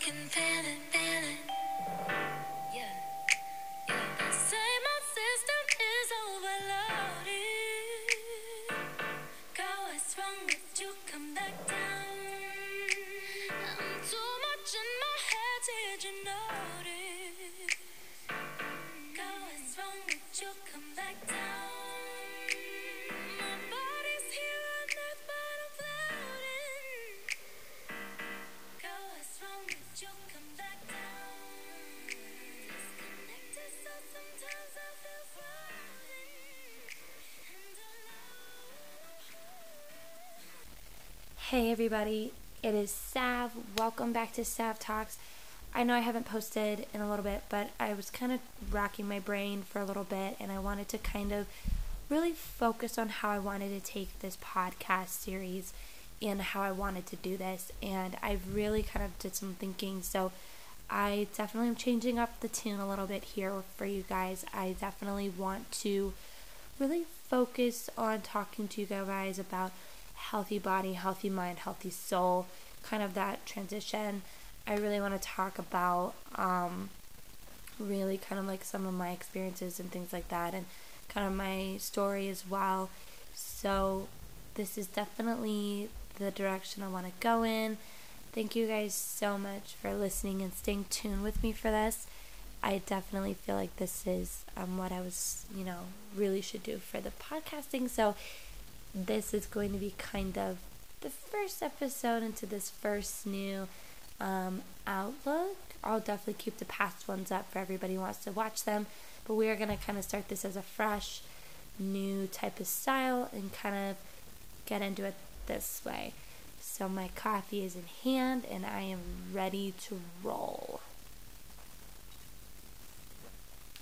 can feel Hey everybody, it is Sav. Welcome back to Sav Talks. I know I haven't posted in a little bit, but I was kind of racking my brain for a little bit and I wanted to kind of really focus on how I wanted to take this podcast series and how I wanted to do this. And I really kind of did some thinking. So I definitely am changing up the tune a little bit here for you guys. I definitely want to really focus on talking to you guys about healthy body, healthy mind, healthy soul, kind of that transition. I really want to talk about um, really kind of like some of my experiences and things like that, and kind of my story as well. So, this is definitely the direction I want to go in. Thank you guys so much for listening and staying tuned with me for this. I definitely feel like this is um, what I was, you know, really should do for the podcasting. So, this is going to be kind of the first episode into this first new um, outlook. I'll definitely keep the past ones up for everybody who wants to watch them, but we are going to kind of start this as a fresh, new type of style and kind of get into it this way. So, my coffee is in hand and I am ready to roll.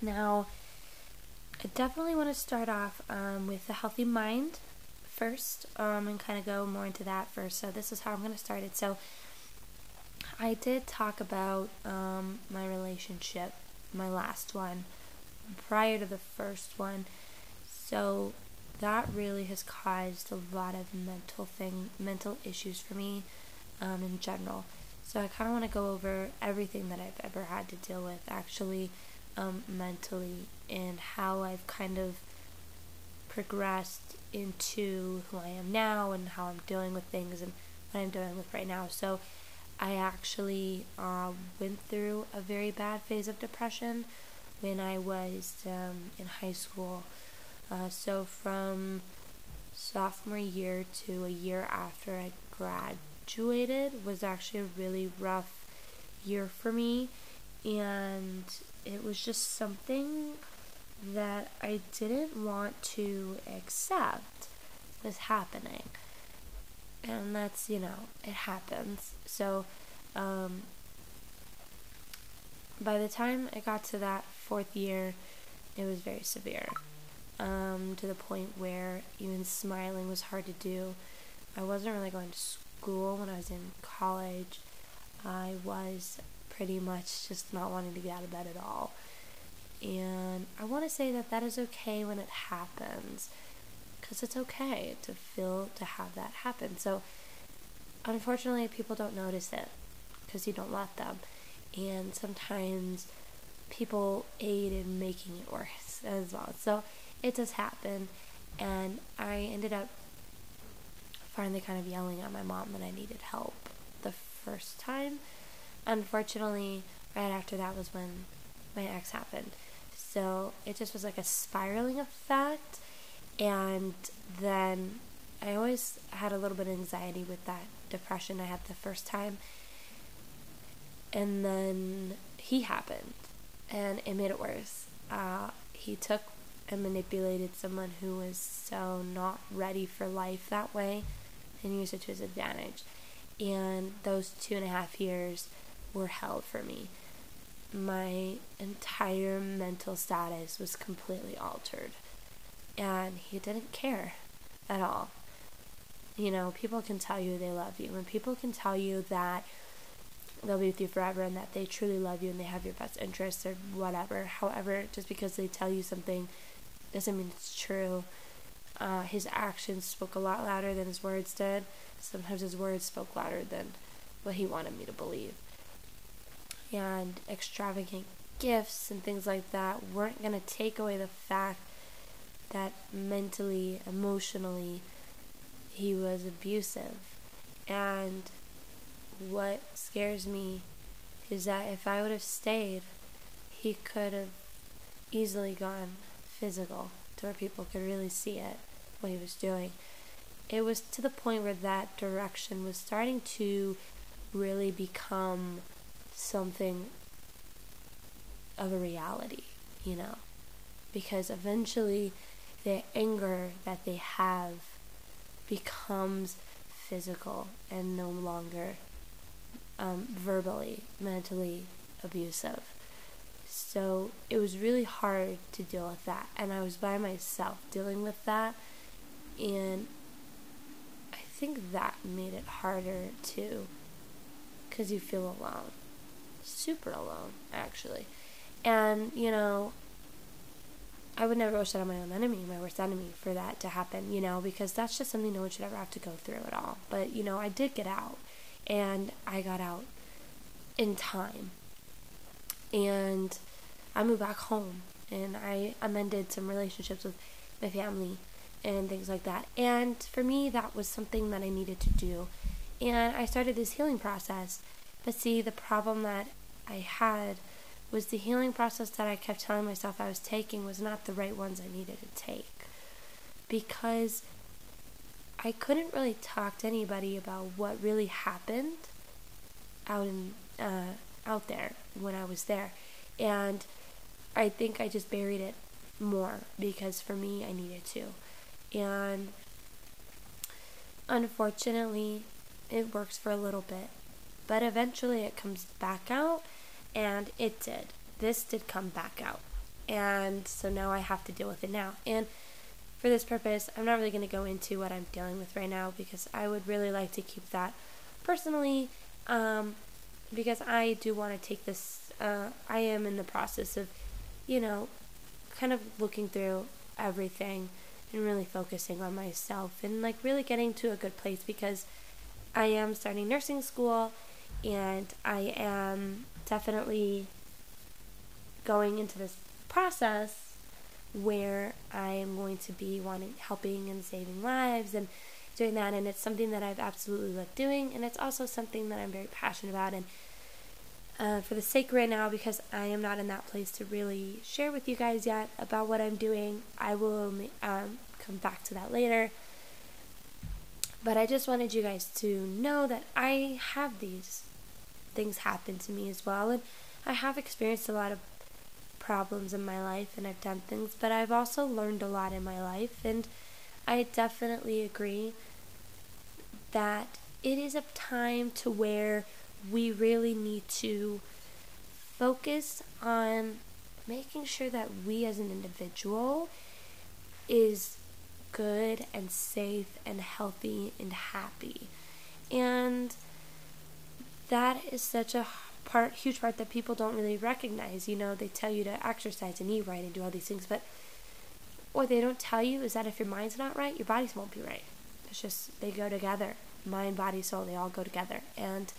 Now, I definitely want to start off um, with a healthy mind first um, and kind of go more into that first. So, this is how I'm going to start it. So, I did talk about um, my relationship, my last one, prior to the first one. So, that really has caused a lot of mental thing, mental issues for me um, in general. So I kind of want to go over everything that I've ever had to deal with, actually, um, mentally, and how I've kind of progressed into who I am now and how I'm dealing with things and what I'm dealing with right now. So I actually um, went through a very bad phase of depression when I was um, in high school. Uh, so from sophomore year to a year after I graduated was actually a really rough year for me, and it was just something that I didn't want to accept was happening. And that's, you know, it happens. So, um, by the time I got to that fourth year, it was very severe. Um, to the point where even smiling was hard to do. I wasn't really going to school when I was in college. I was pretty much just not wanting to get out of bed at all. And I want to say that that is okay when it happens because it's okay to feel to have that happen. So, unfortunately, people don't notice it because you don't let them. And sometimes people aid in making it worse as well. So, it does happen. And I ended up finally kind of yelling at my mom that I needed help the first time. Unfortunately, right after that was when my ex happened. So it just was like a spiraling effect. And then I always had a little bit of anxiety with that depression I had the first time. And then he happened, and it made it worse. Uh, he took and manipulated someone who was so not ready for life that way and used it to his advantage. And those two and a half years were hell for me. My entire mental status was completely altered. And he didn't care at all. You know, people can tell you they love you, and people can tell you that they'll be with you forever and that they truly love you and they have your best interests or whatever. However, just because they tell you something doesn't mean it's true. Uh, his actions spoke a lot louder than his words did. Sometimes his words spoke louder than what he wanted me to believe. And extravagant gifts and things like that weren't going to take away the fact that mentally, emotionally, he was abusive. And what scares me is that if I would have stayed, he could have easily gone physical to where people could really see it, what he was doing. It was to the point where that direction was starting to really become something of a reality, you know, because eventually the anger that they have becomes physical and no longer um, verbally, mentally abusive. So it was really hard to deal with that. And I was by myself dealing with that. And I think that made it harder too. Because you feel alone. Super alone, actually. And, you know, I would never wish that on my own enemy, my worst enemy, for that to happen, you know, because that's just something no one should ever have to go through at all. But, you know, I did get out. And I got out in time. And I moved back home and I amended some relationships with my family and things like that. And for me, that was something that I needed to do. And I started this healing process. But see, the problem that I had was the healing process that I kept telling myself I was taking was not the right ones I needed to take. Because I couldn't really talk to anybody about what really happened out in uh, out there when I was there, and I think I just buried it more because for me I needed to, and unfortunately, it works for a little bit, but eventually it comes back out, and it did. This did come back out, and so now I have to deal with it now, and for this purpose, I'm not really going to go into what I'm dealing with right now because I would really like to keep that personally um, because I do want to take this. Uh, I am in the process of, you know, kind of looking through everything and really focusing on myself and like really getting to a good place because I am starting nursing school and I am definitely going into this process where I am going to be wanting helping and saving lives and doing that. And it's something that I've absolutely loved doing. And it's also something that I'm very passionate about. And uh, for the sake right now because I am not in that place to really share with you guys yet about what I'm doing I will um, come back to that later. But I just wanted you guys to know that I have these things happen to me as well and I have experienced a lot of problems in my life and I've done things, but I've also learned a lot in my life. And I definitely agree that it is a time to where we really need to focus on making sure that we as an individual is good and safe and healthy and happy. And that is such a part, huge part that people don't really recognize. You know, they tell you to exercise and eat right and do all these things, but what they don't tell you is that if your mind's not right, your bodies won't be right. It's just they go together. Mind, body, soul, they all go together. And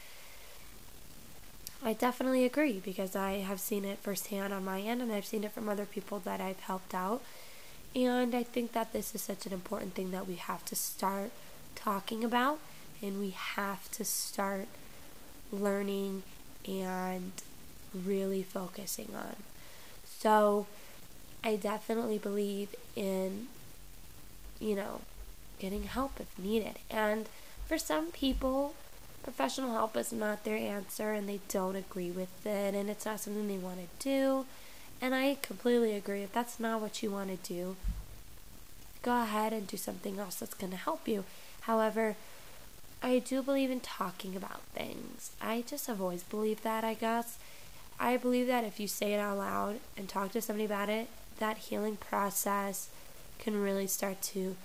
I definitely agree because I have seen it firsthand on my end and I've seen it from other people that I've helped out. And I think that this is such an important thing that we have to start talking about and we have to start learning and really focusing on. So I definitely believe in, you know, getting help if needed. And for some people, professional help is not their answer and they don't agree with it and it's not something they want to do. And I completely agree. If that's not what you want to do, go ahead and do something else that's going to help you. However, I do believe in talking about things. I just have always believed that, I guess. I believe that if you say it out loud and talk to somebody about it, that healing process can really start to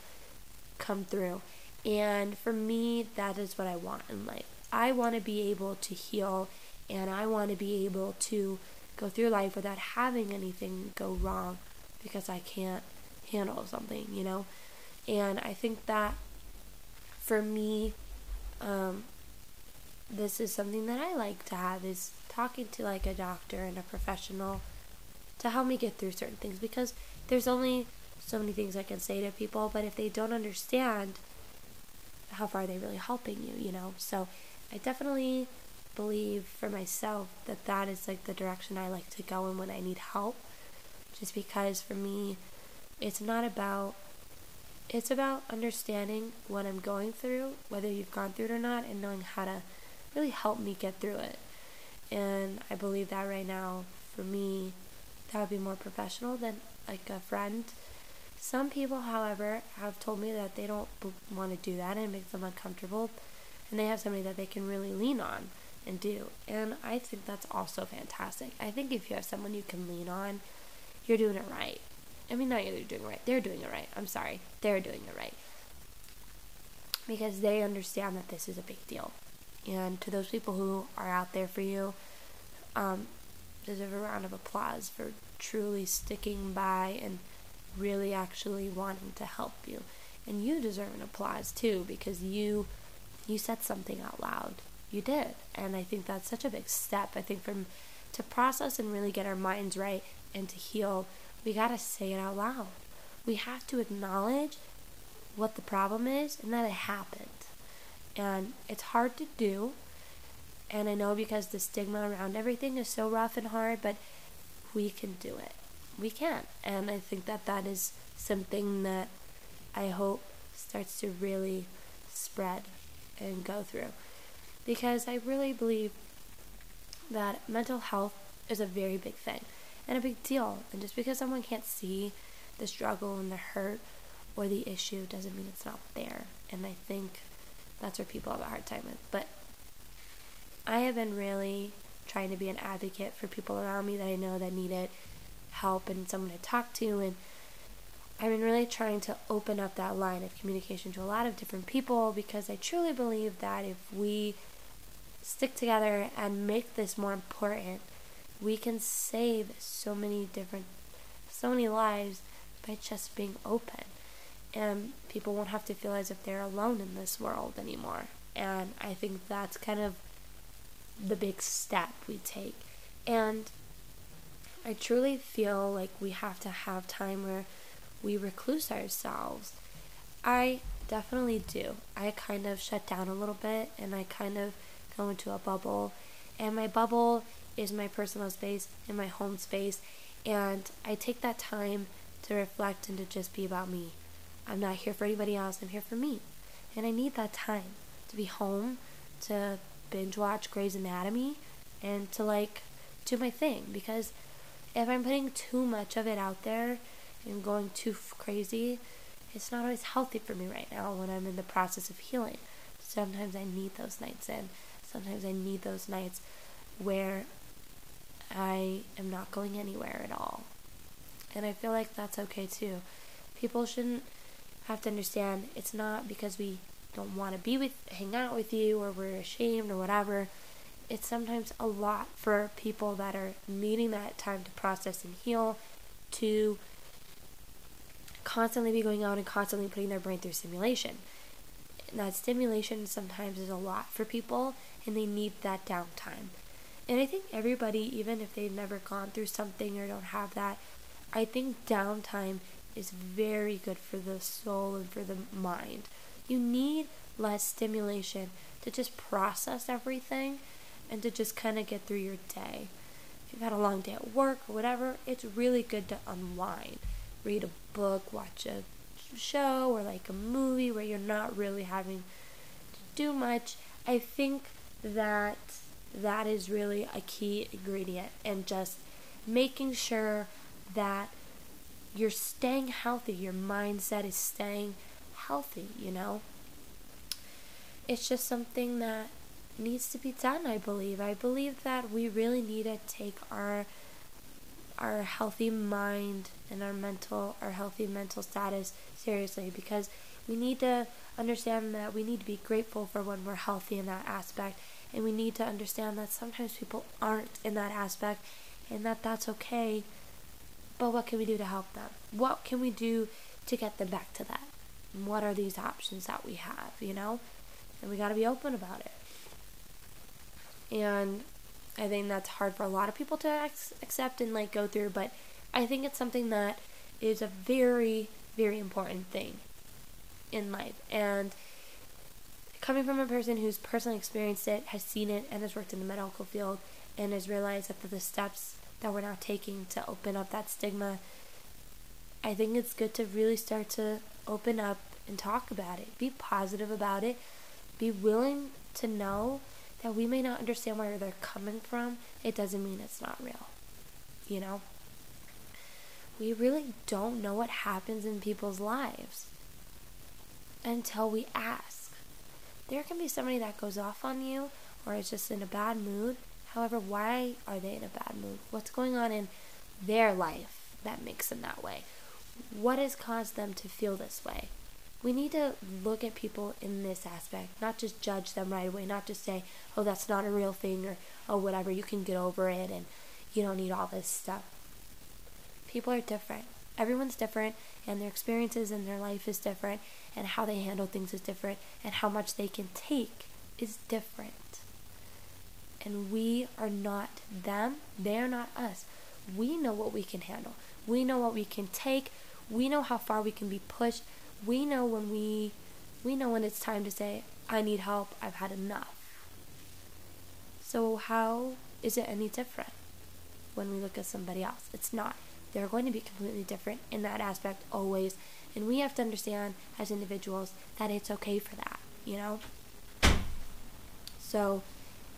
come through. And for me, that is what I want in life. I want to be able to heal and I want to be able to go through life without having anything go wrong because I can't handle something, you know? And I think that for me, um, this is something that I like to have is talking to like a doctor and a professional to help me get through certain things because there's only so many things I can say to people, but if they don't understand, how far are they really helping you, you know? So I definitely believe for myself that that is like the direction I like to go in when I need help. Just because for me, it's not about, it's about understanding what I'm going through, whether you've gone through it or not, and knowing how to really help me get through it. And I believe that right now, for me, that would be more professional than like a friend. Some people, however, have told me that they don't b- want to do that and it makes them uncomfortable, and they have somebody that they can really lean on and do. And I think that's also fantastic. I think if you have someone you can lean on, you're doing it right. I mean, not you're doing it right, they're doing it right. I'm sorry, they're doing it right. Because they understand that this is a big deal. And to those people who are out there for you, um, deserve a round of applause for truly sticking by and really actually wanting to help you. And you deserve an applause too because you you said something out loud. You did. And I think that's such a big step. I think from to process and really get our minds right and to heal, we got to say it out loud. We have to acknowledge what the problem is and that it happened. And it's hard to do. And I know because the stigma around everything is so rough and hard, but we can do it. We can. And I think that that is something that I hope starts to really spread and go through. Because I really believe that mental health is a very big thing and a big deal. And just because someone can't see the struggle and the hurt or the issue doesn't mean it's not there. And I think that's where people have a hard time with. But I have been really trying to be an advocate for people around me that I know that needed help and someone to talk to and I've been really trying to open up that line of communication to a lot of different people because I truly believe that if we stick together and make this more important, we can save so many different, so many lives by just being open. And people won't have to feel as if they're alone in this world anymore. And I think that's kind of the big step we take. And I truly feel like we have to have time where we recluse ourselves. I definitely do. I kind of shut down a little bit and I kind of go into a bubble. And my bubble is my personal space and my home space. And I take that time to reflect and to just be about me. I'm not here for anybody else, I'm here for me. And I need that time to be home, to binge watch Grey's Anatomy, and to like do my thing. Because if I'm putting too much of it out there and going too f- crazy, it's not always healthy for me right now when I'm in the process of healing. Sometimes I need those nights in. Sometimes I need those nights where I am not going anywhere at all. And I feel like that's okay too. People shouldn't have to understand it's not because we don't want to be with hang out with you or we're ashamed or whatever. It's sometimes a lot for people that are needing that time to process and heal to constantly be going out and constantly putting their brain through stimulation. And that stimulation sometimes is a lot for people and they need that downtime. And I think everybody, even if they've never gone through something or don't have that, I think downtime is very good for the soul and for the mind. You need less stimulation to just process everything and to just kind of get through your day. If you've had a long day at work or whatever, it's really good to unwind. Read a book, watch a show, or like a movie where you're not really having to do much. I think that that is really a key ingredient and just making sure that you're staying healthy, your mindset is staying healthy, you know? It's just something that needs to be done, I believe. I believe that we really need to take our our healthy mind and our mental our healthy mental status seriously because we need to understand that we need to be grateful for when we're healthy in that aspect and we need to understand that sometimes people aren't in that aspect and that that's okay. But what can we do to help them? What can we do to get them back to that? What are these options that we have you know? And we got to be open about it. And I think that's hard for a lot of people to ac- accept and like go through, but I think it's something that is a very, very important thing in life. And coming from a person who's personally experienced it, has seen it, and has worked in the medical field, and has realized that the steps that we're now taking to open up that stigma, I think it's good to really start to open up and talk about it. Be positive about it. Be willing to know that we may not understand where they're coming from. It doesn't mean it's not real. You know? We really don't know what happens in people's lives until we ask. There can be somebody that goes off on you or is just in a bad mood. However, why are they in a bad mood? What's going on in their life that makes them that way? What has caused them to feel this way? We need to look at people in this aspect, not just judge them right away, not just say, oh, that's not a real thing or, oh, whatever, you can get over it and you don't need all this stuff. People are different. Everyone's different, and their experiences in their life is different, and how they handle things is different, and how much they can take is different. And we are not them, they are not us. We know what we can handle, we know what we can take, we know how far we can be pushed, we know when we we know when it's time to say I need help, I've had enough. So how is it any different when we look at somebody else? It's not. They're going to be completely different in that aspect always, and we have to understand as individuals that it's okay for that, you know? So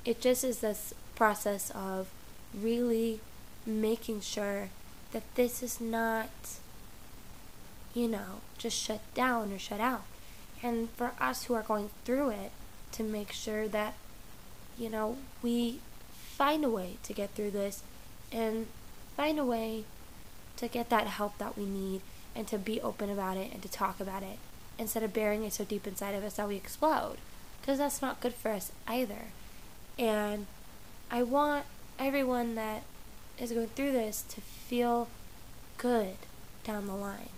it just is this process of really making sure that this is not you know, just shut down or shut out. And for us who are going through it, to make sure that, you know, we find a way to get through this and find a way to get that help that we need and to be open about it and to talk about it instead of burying it so deep inside of us that we explode. Because that's not good for us either. And I want everyone that is going through this to feel good down the line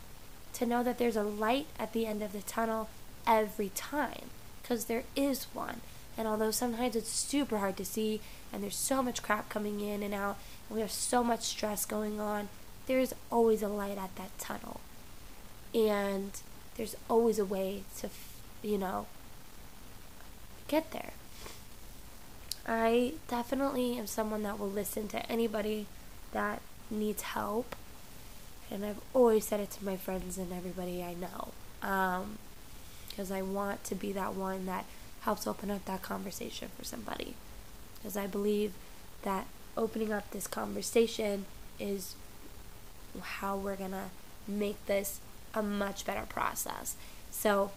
to know that there's a light at the end of the tunnel every time because there is one. And although sometimes it's super hard to see and there's so much crap coming in and out and we have so much stress going on, there's always a light at that tunnel. And there's always a way to, you know, get there. I definitely am someone that will listen to anybody that needs help and I've always said it to my friends and everybody I know. Because um, I want to be that one that helps open up that conversation for somebody. Because I believe that opening up this conversation is how we're going to make this a much better process. So,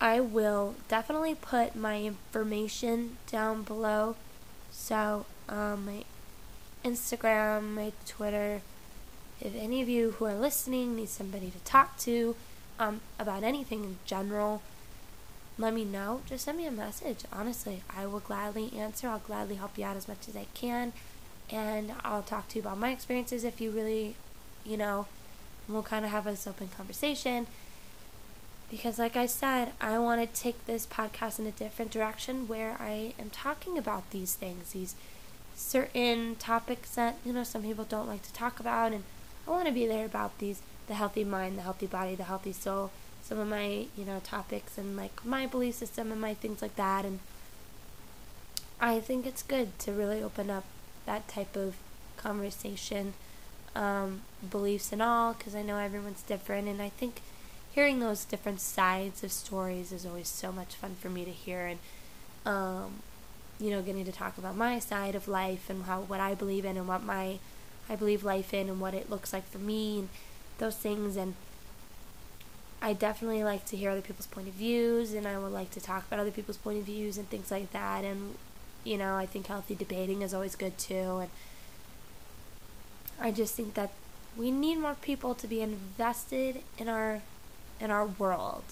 I will definitely put my information down below. So, um, my Instagram, my Twitter. If any of you who are listening need somebody to talk to um, about anything in general, let me know. Just send me a message. Honestly, I will gladly answer. I'll gladly help you out as much as I can. And I'll talk to you about my experiences if you really, you know, we'll kind of have this open conversation. Because, like I said, I want to take this podcast in a different direction where I am talking about these things, these certain topics that you know some people don't like to talk about and I want to be there about these the healthy mind, the healthy body, the healthy soul, some of my, you know, topics and like my belief system and my things like that and I think it's good to really open up that type of conversation um, beliefs and all because I know everyone's different and I think hearing those different sides of stories is always so much fun for me to hear and um, you know, getting to talk about my side of life and how what I believe in and what my I believe life in and what it looks like for me and those things and I definitely like to hear other people's point of views and I would like to talk about other people's point of views and things like that and you know, I think healthy debating is always good too and I just think that we need more people to be invested in our in our world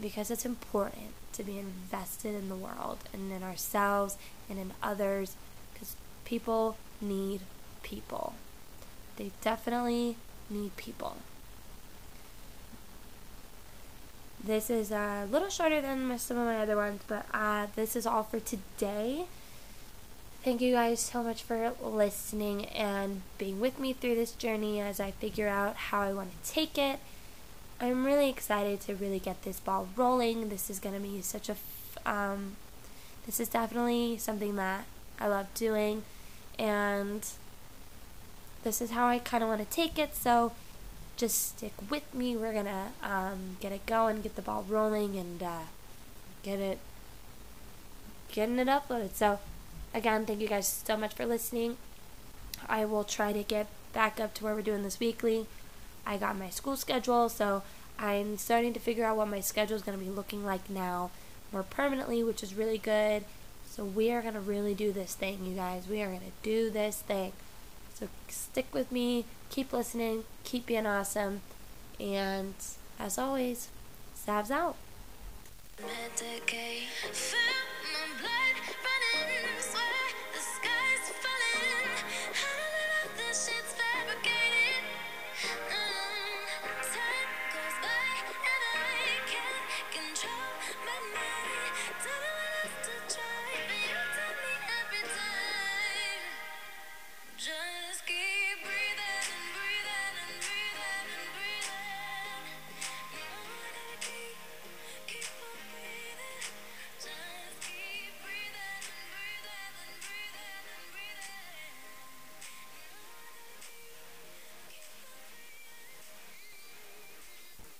because it's important to be invested in the world and in ourselves and in others because people need people. They definitely need people. This is a little shorter than some of my other ones, but uh, this is all for today. Thank you guys so much for listening and being with me through this journey as I figure out how I want to take it. I'm really excited to really get this ball rolling. This is going to be such a, f- um, this is definitely something that I love doing, and this is how I kind of want to take it. So just stick with me. We're gonna um, get it going, get the ball rolling, and uh, get it getting it uploaded. So again, thank you guys so much for listening. I will try to get back up to where we're doing this weekly. I got my school schedule, so I'm starting to figure out what my schedule is going to be looking like now more permanently, which is really good. So we are going to really do this thing, you guys. We are going to do this thing. So stick with me, keep listening, keep being awesome, and as always, Savs out.